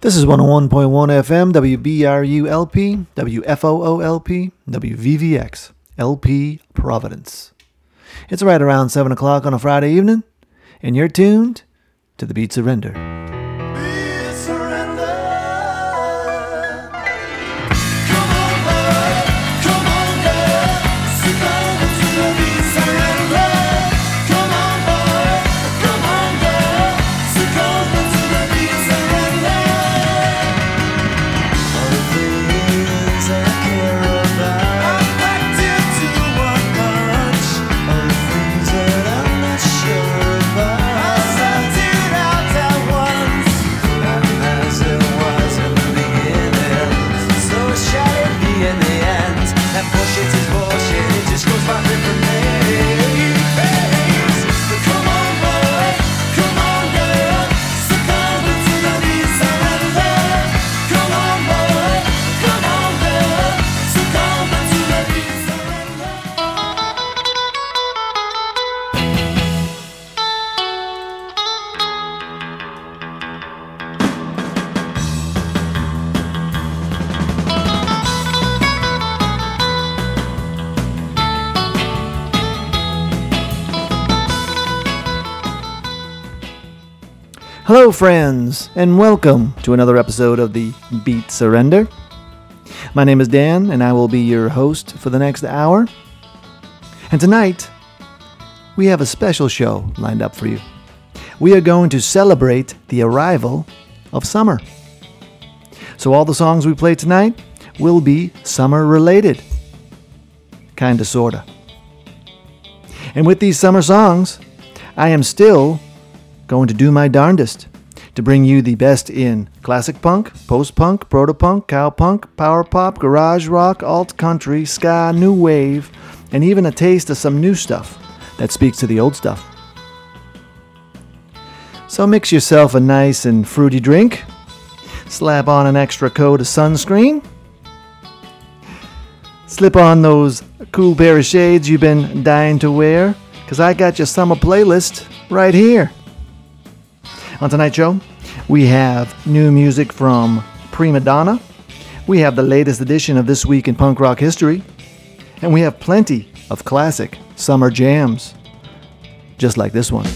This is 101.1 FM, WBRU LP, WFOO LP, WVVX, LP Providence. It's right around 7 o'clock on a Friday evening, and you're tuned to the Beat Surrender. Hello, friends, and welcome to another episode of the Beat Surrender. My name is Dan, and I will be your host for the next hour. And tonight, we have a special show lined up for you. We are going to celebrate the arrival of summer. So, all the songs we play tonight will be summer related. Kinda, sorta. And with these summer songs, I am still going to do my darndest to bring you the best in classic punk, post punk, proto punk, cow punk, power pop, garage rock, alt country, ska, new wave, and even a taste of some new stuff that speaks to the old stuff. So mix yourself a nice and fruity drink, slap on an extra coat of sunscreen, slip on those cool pair of shades you've been dying to wear, because I got your summer playlist right here. On tonight's show, we have new music from Prima Donna. We have the latest edition of This Week in Punk Rock History. And we have plenty of classic summer jams, just like this one.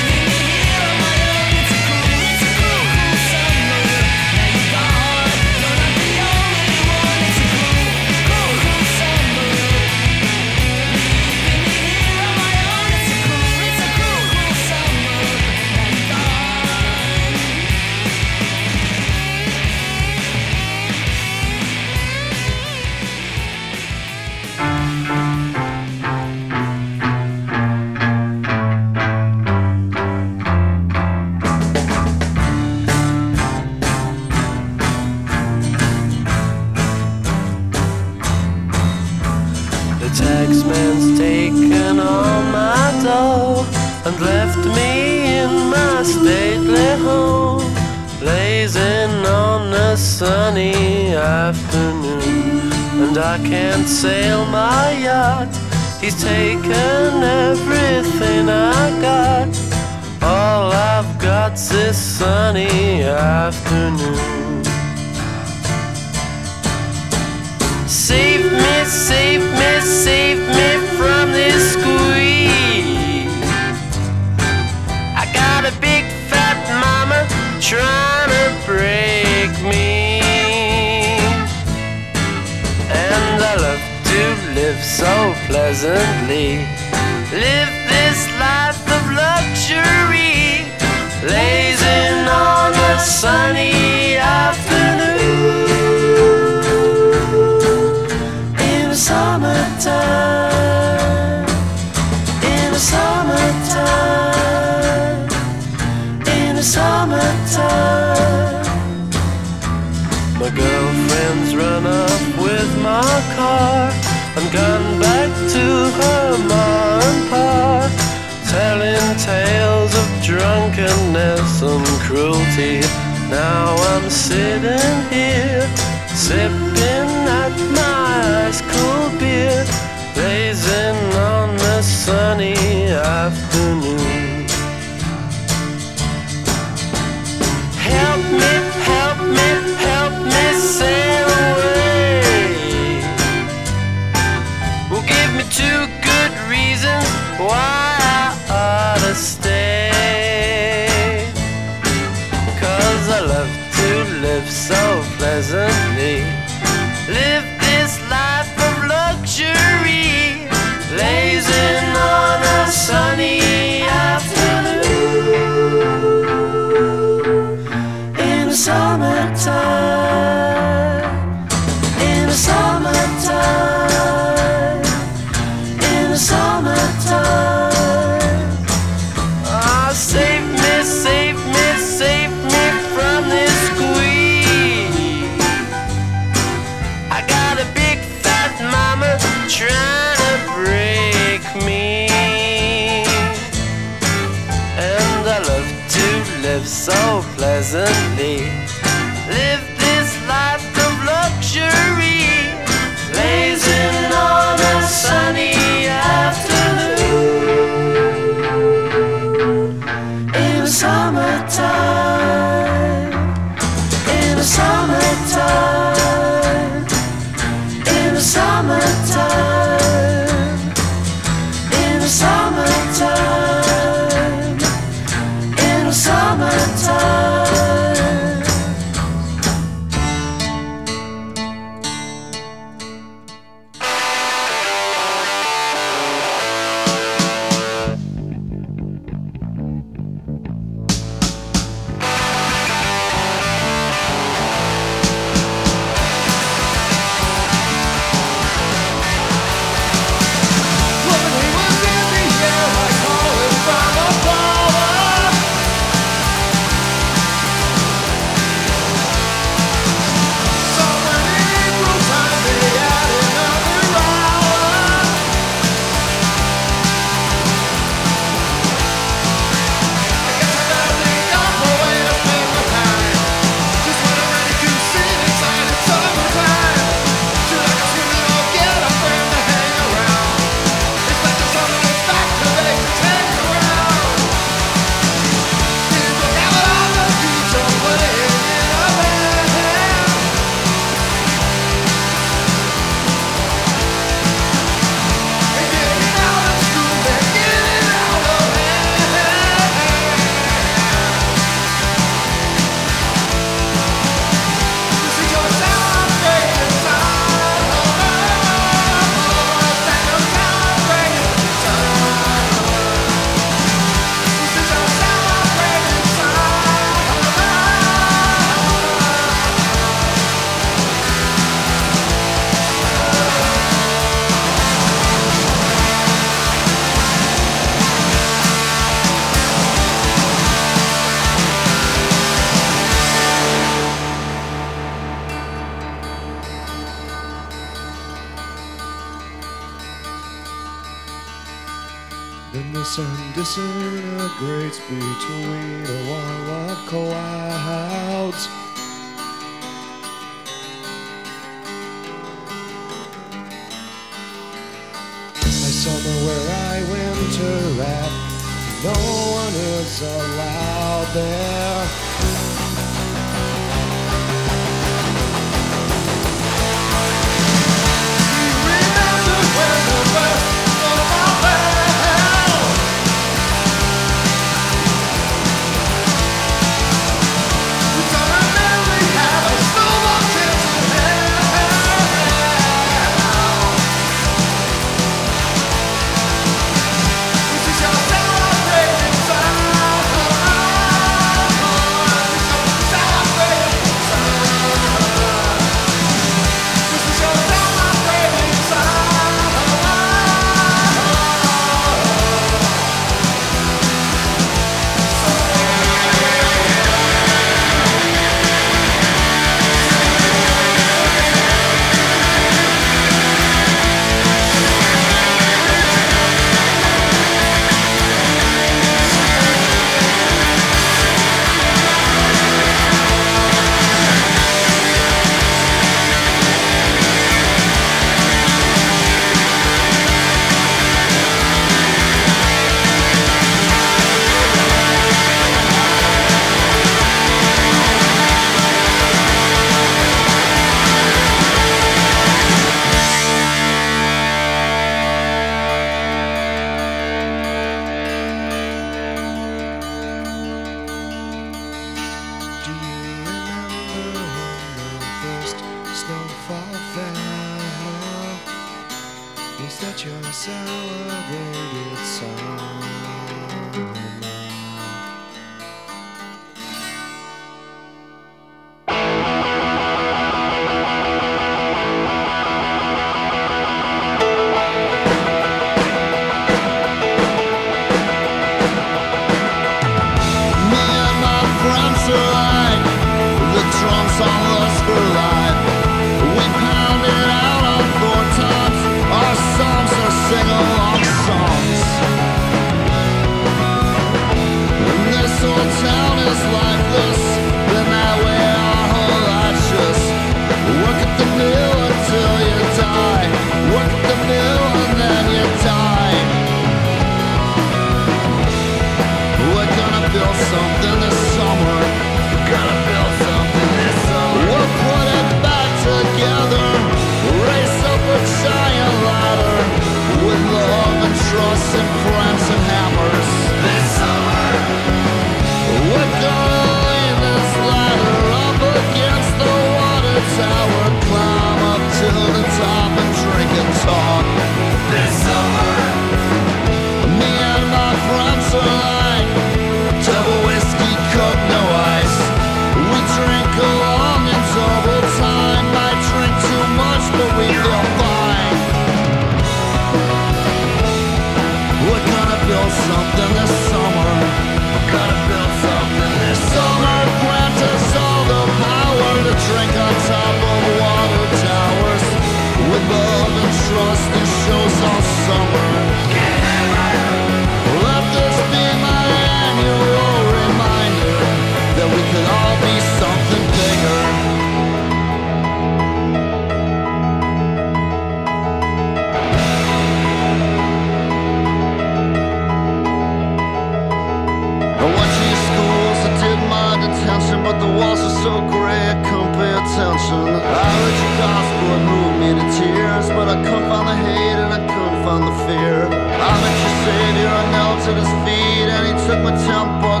but I couldn't find the hate and I couldn't find the fear. I met your savior, I knelt at his feet, and he took my temple.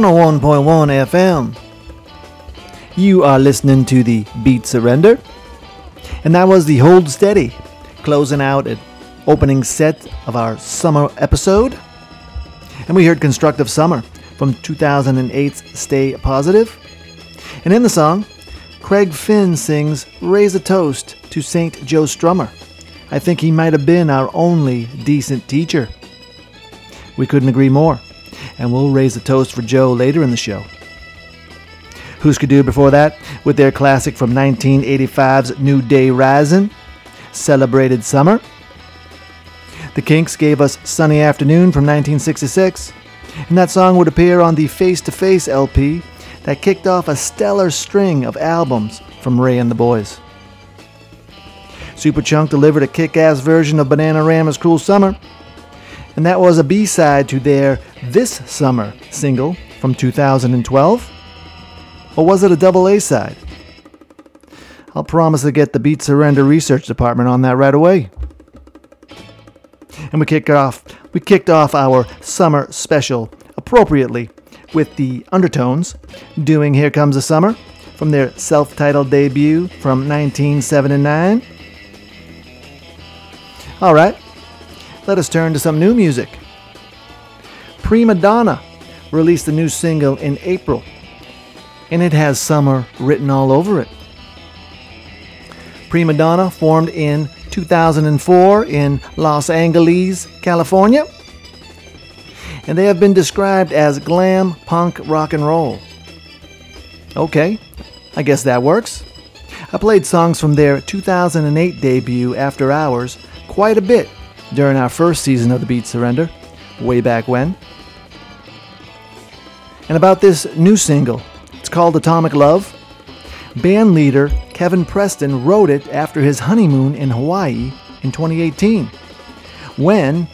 101.1 FM. You are listening to the Beat Surrender. And that was the Hold Steady, closing out an opening set of our summer episode. And we heard Constructive Summer from 2008's Stay Positive. And in the song, Craig Finn sings Raise a Toast to St. Joe Strummer. I think he might have been our only decent teacher. We couldn't agree more, and we'll raise a toast for Joe later in the show. Hüsker Dü before that, with their classic from 1985's New Day Rising, Celebrated Summer. The Kinks gave us Sunny Afternoon from 1966, and that song would appear on the Face to Face LP that kicked off a stellar string of albums from Ray and the Boys. Superchunk delivered a kick ass version of Bananarama's Cruel Summer, and that was a B side to their This Summer single from 2012. Or was it a double A side? I'll promise to get the Beat Surrender research department on that right away. And we kicked off we kicked off our summer special appropriately with the Undertones doing Here Comes the Summer from their self-titled debut from 1979. All right. Let us turn to some new music. Prima Donna released a new single in April and it has summer written all over it. Prima Donna formed in 2004 in Los Angeles, California, and they have been described as glam punk rock and roll. Okay, I guess that works. I played songs from their 2008 debut, After Hours, quite a bit during our first season of the Beat Surrender, way back when. And about this new single, it's called Atomic Love. Band leader Kevin Preston wrote it after his honeymoon in Hawaii in 2018, when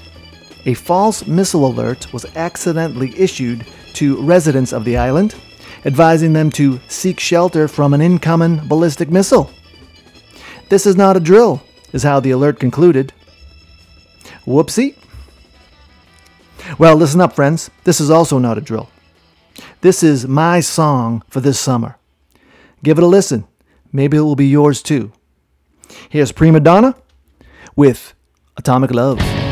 a false missile alert was accidentally issued to residents of the island, advising them to seek shelter from an incoming ballistic missile. This is not a drill, is how the alert concluded. Whoopsie. Well, listen up, friends. This is also not a drill. This is my song for this summer. Give it a listen. Maybe it will be yours too. Here's Prima Donna with Atomic Love.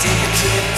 Take a trip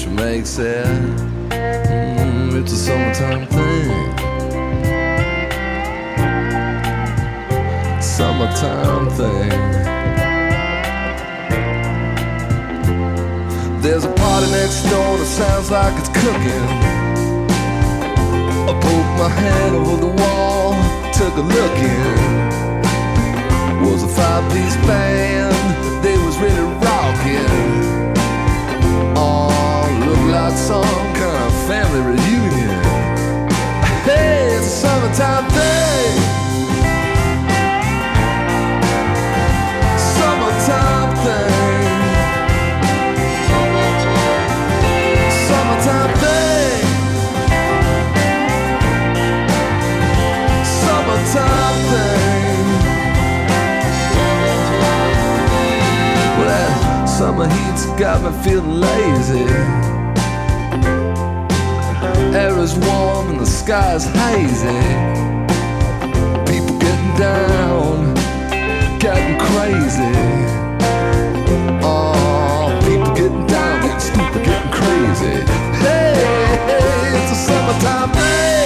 she makes it. Mm, it's a summertime thing. Summertime thing. There's a party next door that sounds like it's cooking. I poked my head over the wall, took a look in. Was a five-piece band, like some kind of family reunion. Hey, it's a summertime thing. Summertime thing. Summertime thing. Summertime thing. Well, that summer heat's got me feeling lazy. Warm and the sky's hazy. People getting down, getting crazy. Oh, people getting down, getting stupid, getting crazy. Hey, hey, it's a summertime thing.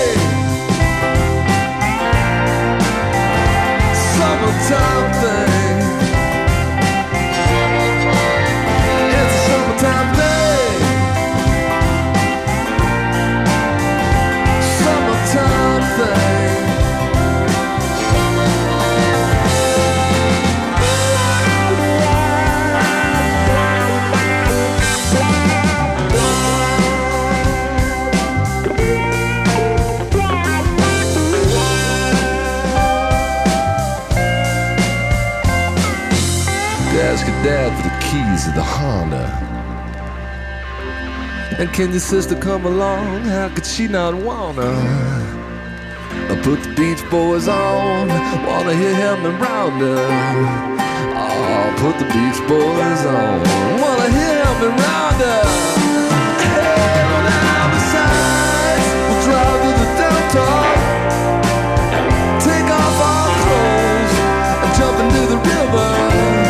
And can your sister come along? How could she not wanna? I put the Beach Boys on, wanna hear Help Me Rhonda. Oh, put the Beach Boys on, wanna hear Help Me Rhonda. Hey, on down the sides, we'll drive to the downtown. Take off our clothes and jump into the river.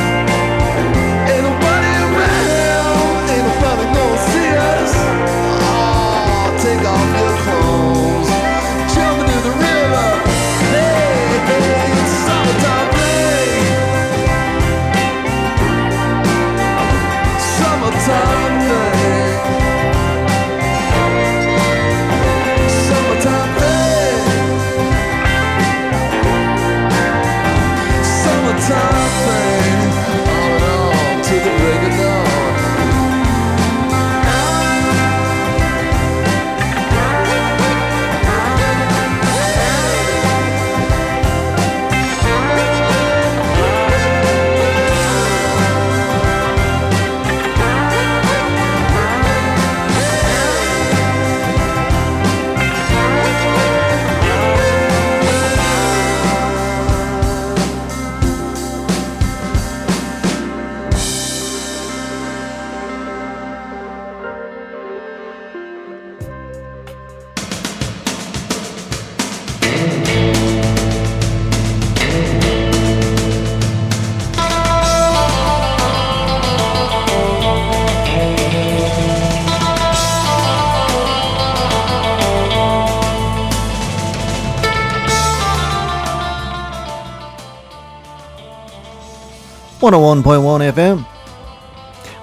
101.1 FM,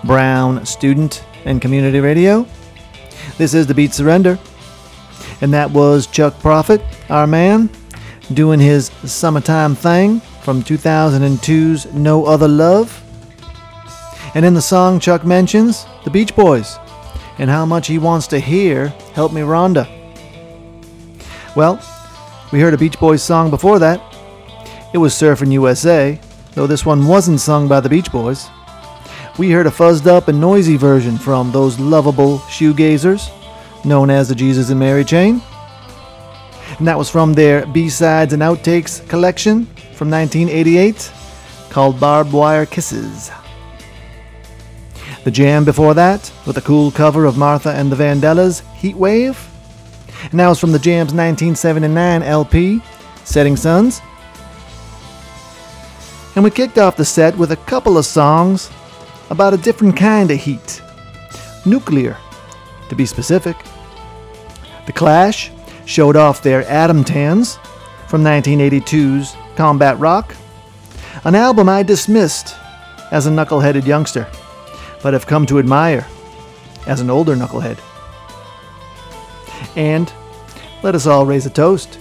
Brown Student and Community Radio. This is The Beat Surrender. And that was Chuck Prophet, our man, doing his summertime thing from 2002's No Other Love. And in the song, Chuck mentions the Beach Boys and how much he wants to hear Help Me Rhonda. Well, we heard a Beach Boys song before that. It was Surfing USA though this one wasn't sung by the Beach Boys. We heard a fuzzed up and noisy version from those lovable shoegazers, known as the Jesus and Mary Chain. And that was from their B-Sides and Outtakes collection from 1988 called Barbed Wire Kisses. The Jam before that, with a cool cover of Martha and the Vandellas' Heat Wave. And that was from the Jam's 1979 LP, Setting Sons. And we kicked off the set with a couple of songs about a different kind of heat. Nuclear, to be specific. The Clash showed off their Atom Tans from 1982's Combat Rock, an album I dismissed as a knuckleheaded youngster, but have come to admire as an older knucklehead. And let us all raise a toast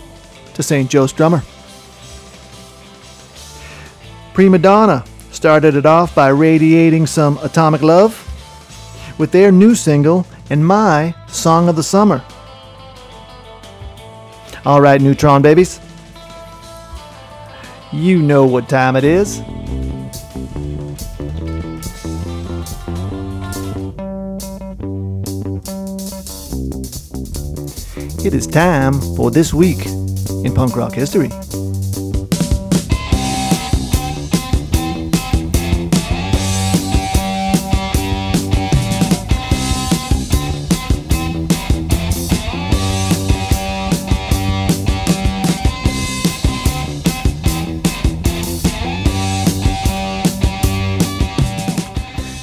to St. Joe Strummer. Prima Donna started it off by radiating some atomic love with their new single and my song of the summer. All right, Neutron babies. You know what time it is. It is time for this week in punk rock history.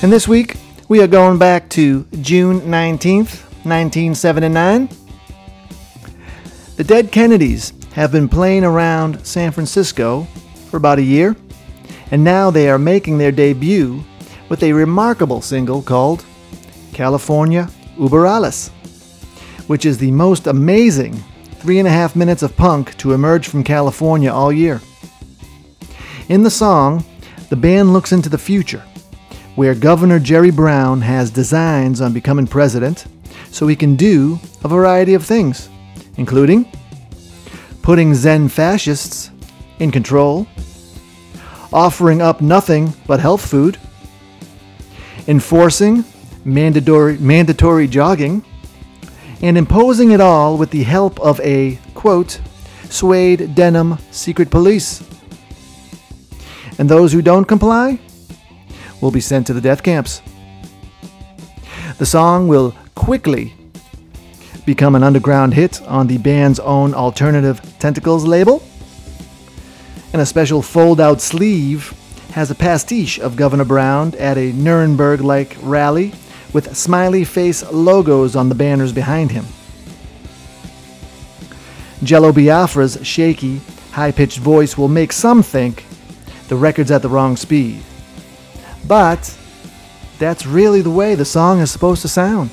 And this week, we are going back to June 19th, 1979. The Dead Kennedys have been playing around San Francisco for about a year, and now they are making their debut with a remarkable single called California Über Alles, which is the most amazing three and a half minutes of punk to emerge from California all year. In the song, the band looks into the future, where Governor Jerry Brown has designs on becoming president so he can do a variety of things, including putting Zen fascists in control, offering up nothing but health food, enforcing mandatory, mandatory jogging, and imposing it all with the help of a, quote, suede denim secret police. And those who don't comply will be sent to the death camps. The song will quickly become an underground hit on the band's own alternative Tentacles label. And a special fold out sleeve has a pastiche of Governor Brown at a Nuremberg like rally with smiley face logos on the banners behind him. Jello Biafra's shaky, high pitched voice will make some think the record's at the wrong speed. But that's really the way the song is supposed to sound.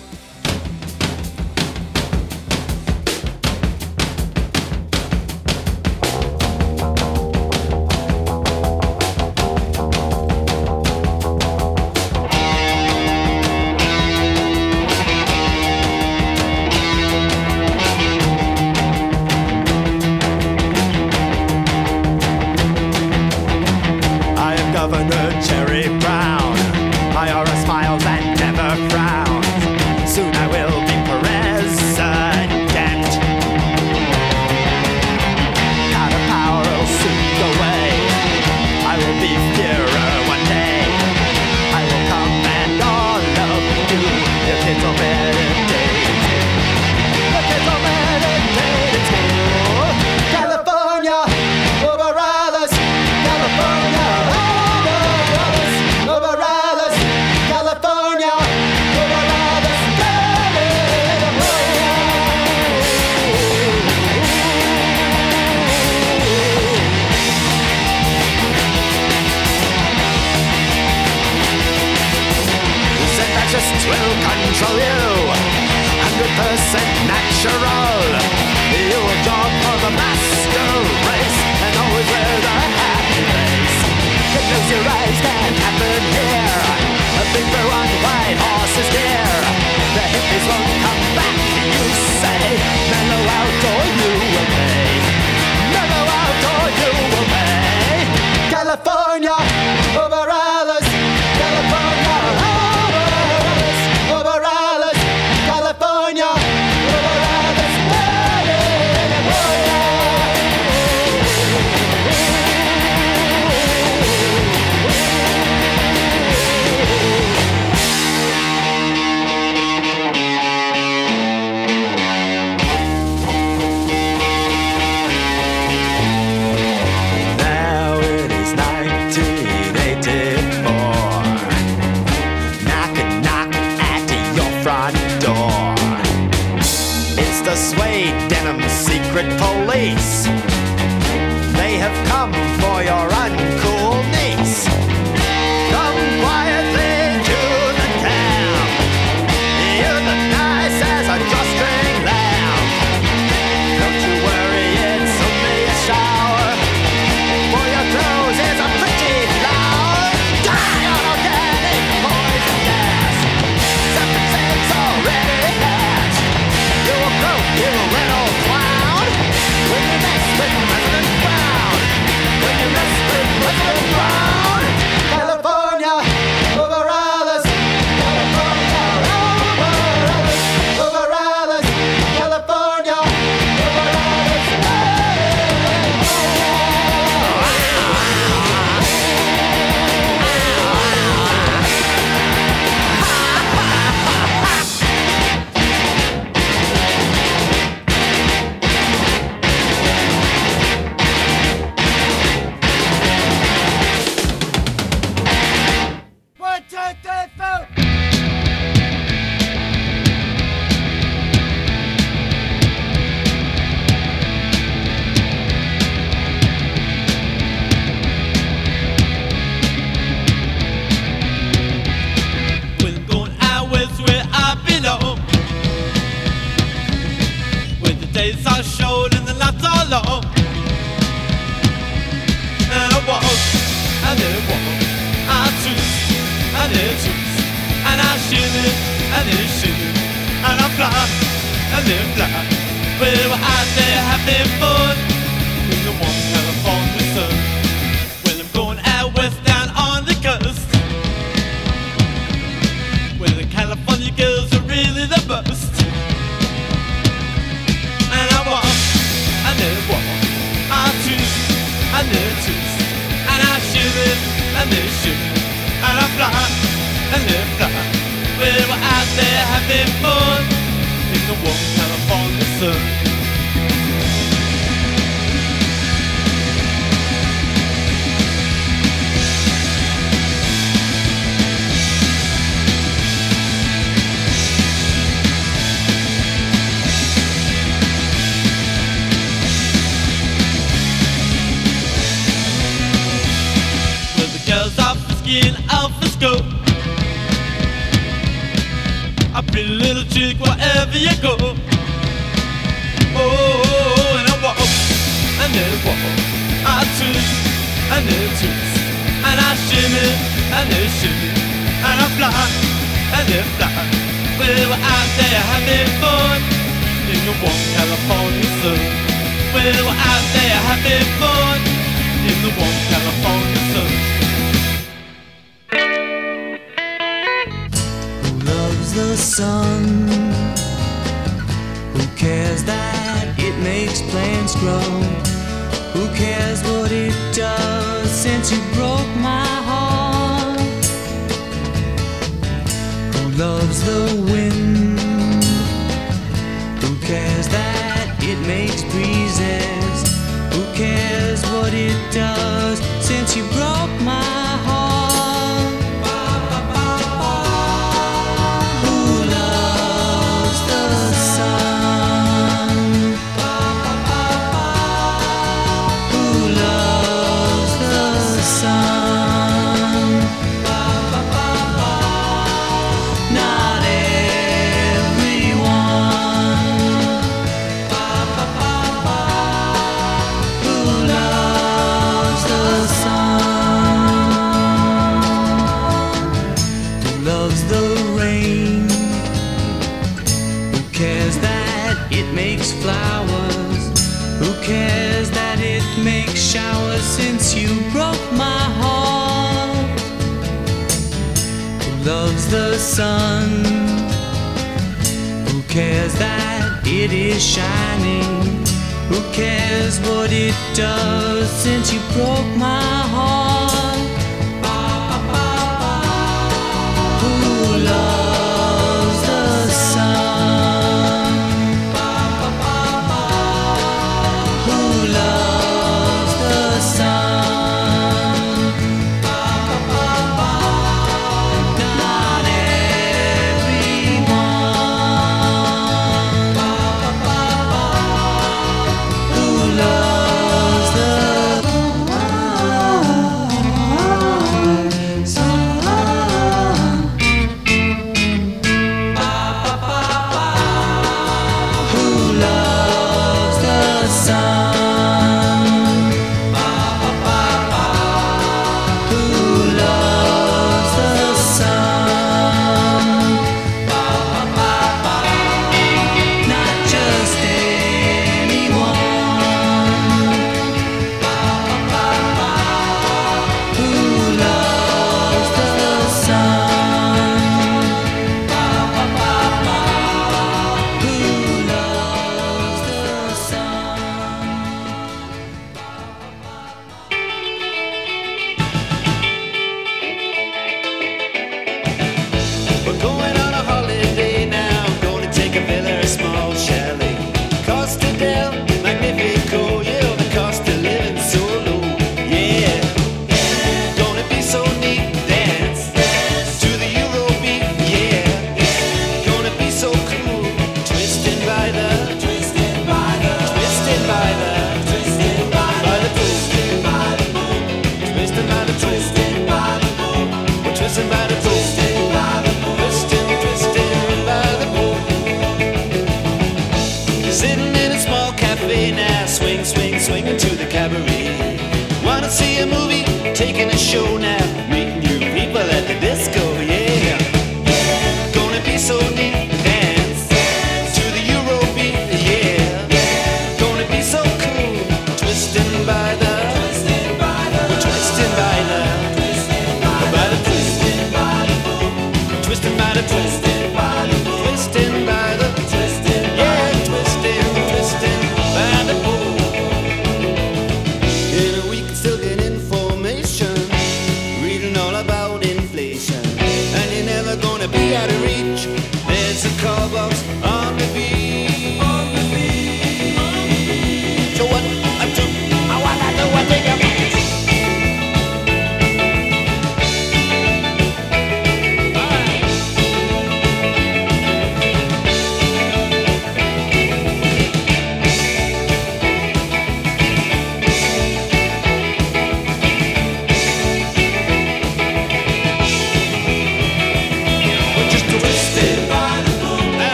In Alpha Scope. I feel a little chick wherever you go. Oh, oh, oh and I walk, and then I walk. I twist, and then twist. And I shimmy, and then shimmy. And I fly, and then fly. We were out there having fun in the warm California sun. We were out there having fun in the warm California sun. the sun. Who cares that it makes plants grow? Who cares what it does since you broke my heart? Who loves the wind? Who cares that it makes breezes? Who cares what it does since you broke my heart? sun. Who cares that it is shining? Who cares what it does since you broke my heart? got a twist.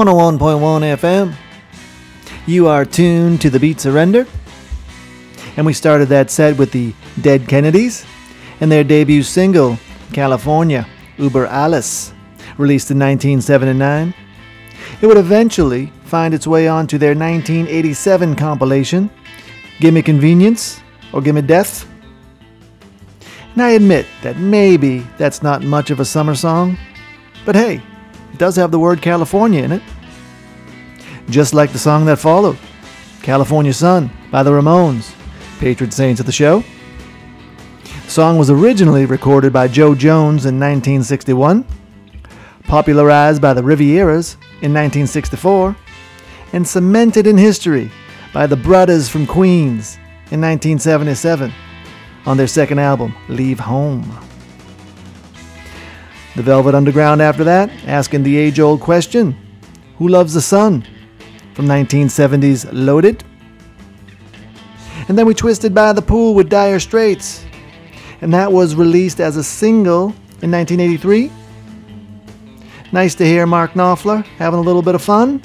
101.1 FM. You are tuned to the Beat Surrender. And we started that set with the Dead Kennedys and their debut single, California, Über Alles, released in 1979. It would eventually find its way onto their 1987 compilation, Gimme Convenience or Gimme Death. And I admit that maybe that's not much of a summer song, but hey, it does have the word California in it. Just like the song that followed, California Sun by the Ramones, patron saints of the show. The song was originally recorded by Joe Jones in 1961, popularized by the Rivieras in 1964, and cemented in history by the Brothers from Queens in 1977 on their second album, Leave Home. The Velvet Underground after that, asking the age old question Who loves the sun? from 1970's Loaded. And then we twisted by the pool with Dire Straits, and that was released as a single in 1983. Nice to hear Mark Knopfler having a little bit of fun.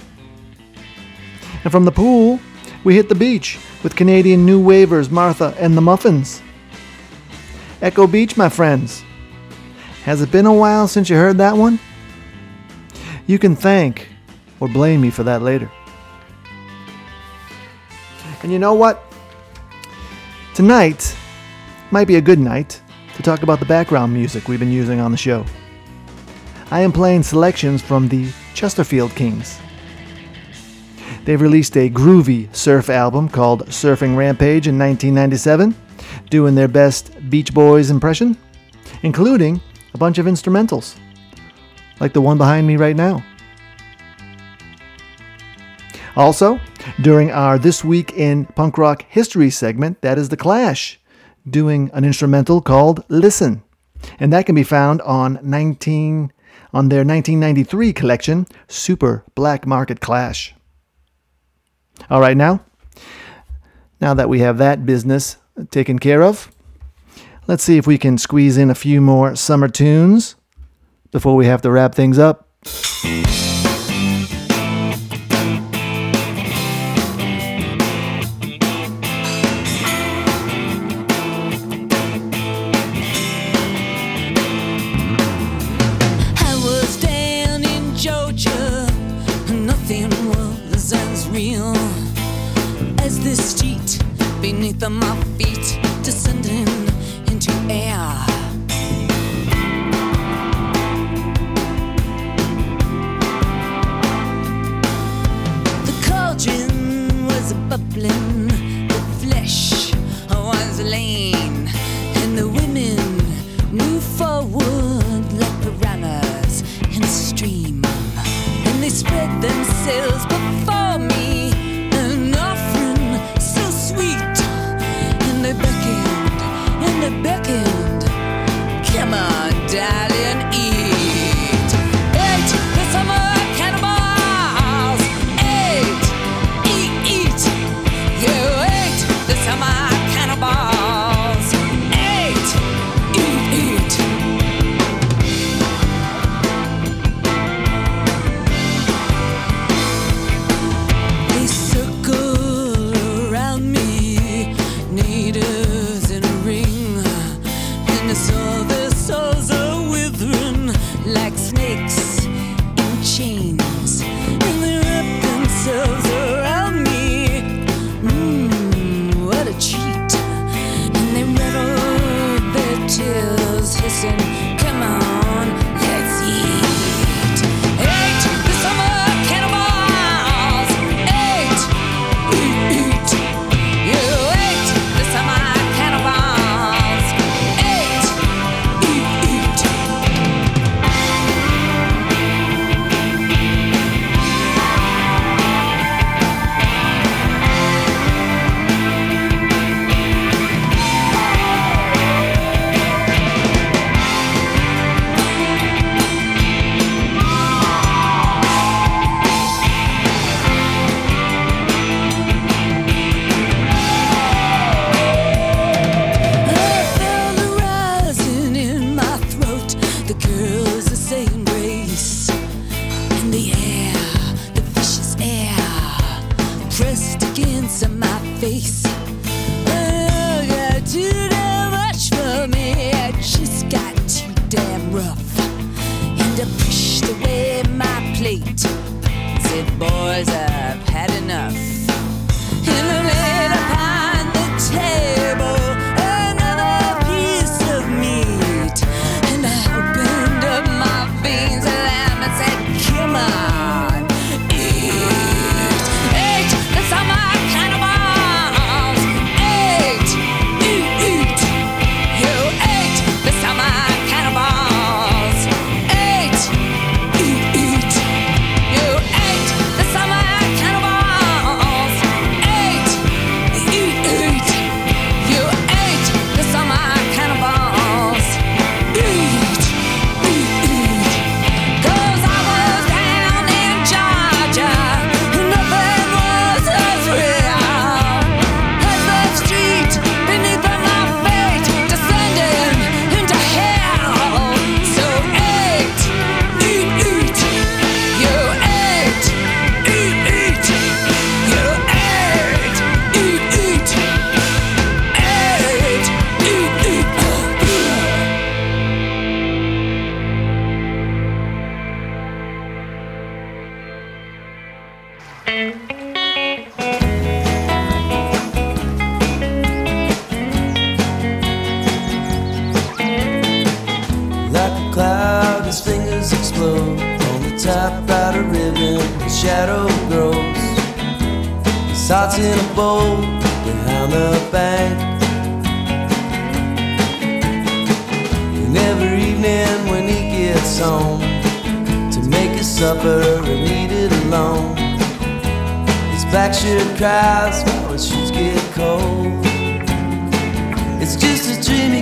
And from the pool, we hit the beach with Canadian new wavers Martha and the Muffins. Echo Beach, my friends. Has it been a while since you heard that one? You can thank or blame me for that later. And you know what? Tonight might be a good night to talk about the background music we've been using on the show. I am playing selections from the Chesterfield Kings. They've released a groovy surf album called Surfing Rampage in 1997, doing their best Beach Boys impression, including a bunch of instrumentals, like the one behind me right now. Also, during our This Week in Punk Rock History segment, that is The Clash, doing an instrumental called Listen. And that can be found on 19 on their 1993 collection, Super Black Market Clash. All right, now, now that we have that business taken care of, let's see if we can squeeze in a few more summer tunes before we have to wrap things up. I was down air.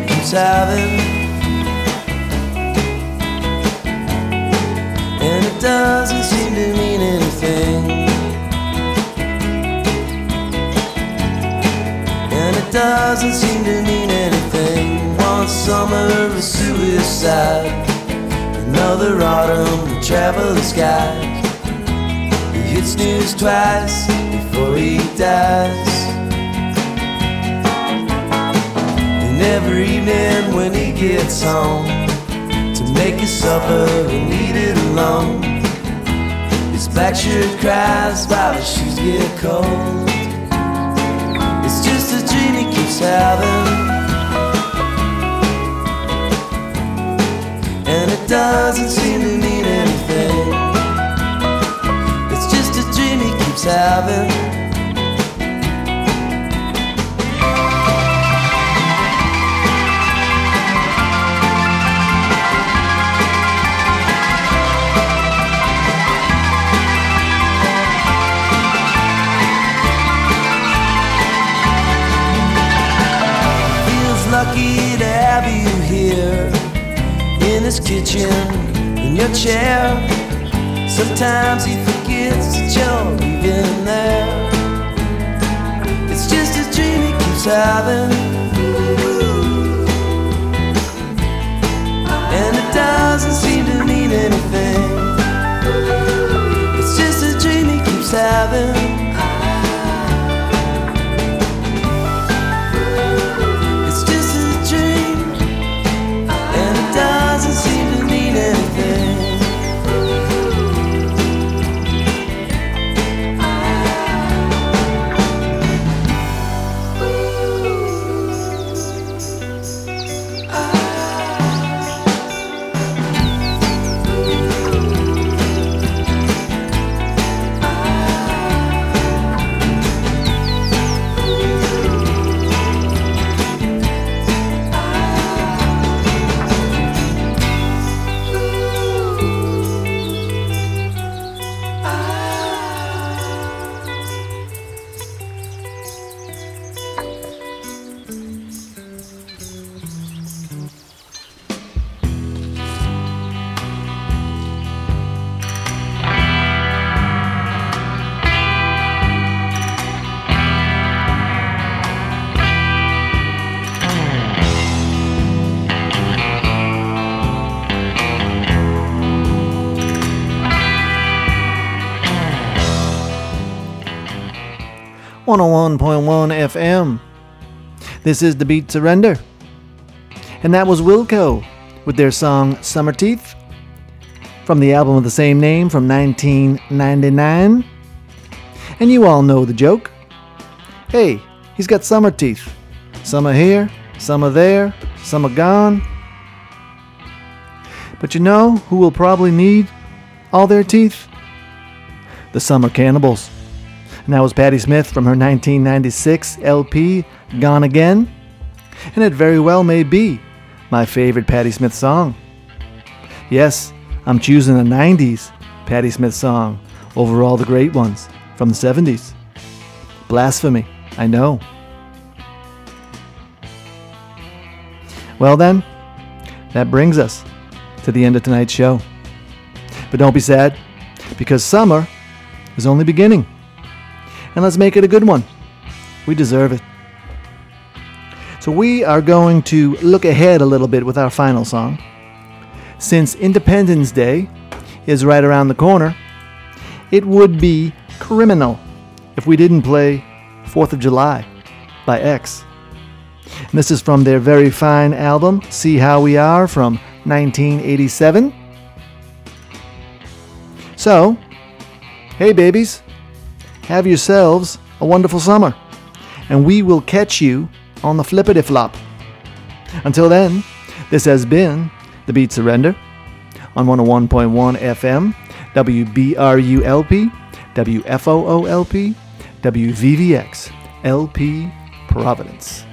Keeps having. and it doesn't seem to mean anything. And it doesn't seem to mean anything. One summer of suicide, another autumn to travel the skies. He hits snooze twice before he dies. Every evening when he gets home to make his supper and eat it alone. His black shirt cries while his shoes get cold. It's just a dream he keeps having. And it doesn't seem to mean anything. It's just a dream he keeps having. Kitchen, in your chair. Sometimes he forgets that you're even there. It's just a dream he keeps having. And it doesn't seem to mean anything. It's just a dream he keeps having. 101.1 FM. This is The Beat Surrender. And that was Wilco with their song Summerteeth from the album of the same name from 1999. And you all know the joke. Hey, he's got summer teeth. Some are here, some are there, some are gone. But you know who will probably need all their teeth? The summer cannibals. And that was Patti Smith from her 1996 LP, Gone Again. And it very well may be my favorite Patti Smith song. Yes, I'm choosing a 90s Patti Smith song over all the great ones from the 70s. Blasphemy, I know. Well, then, that brings us to the end of tonight's show. But don't be sad, because summer is only beginning. And let's make it a good one. We deserve it. So, we are going to look ahead a little bit with our final song. Since Independence Day is right around the corner, it would be criminal if we didn't play 4th of July by X. And this is from their very fine album, See How We Are, from 1987. So, hey babies, have yourselves a wonderful summer, and we will catch you on the flippity flop. Until then, this has been The Beat Surrender on 101.1 FM, WBRULP, WFOOLP, WVVX, LP Providence.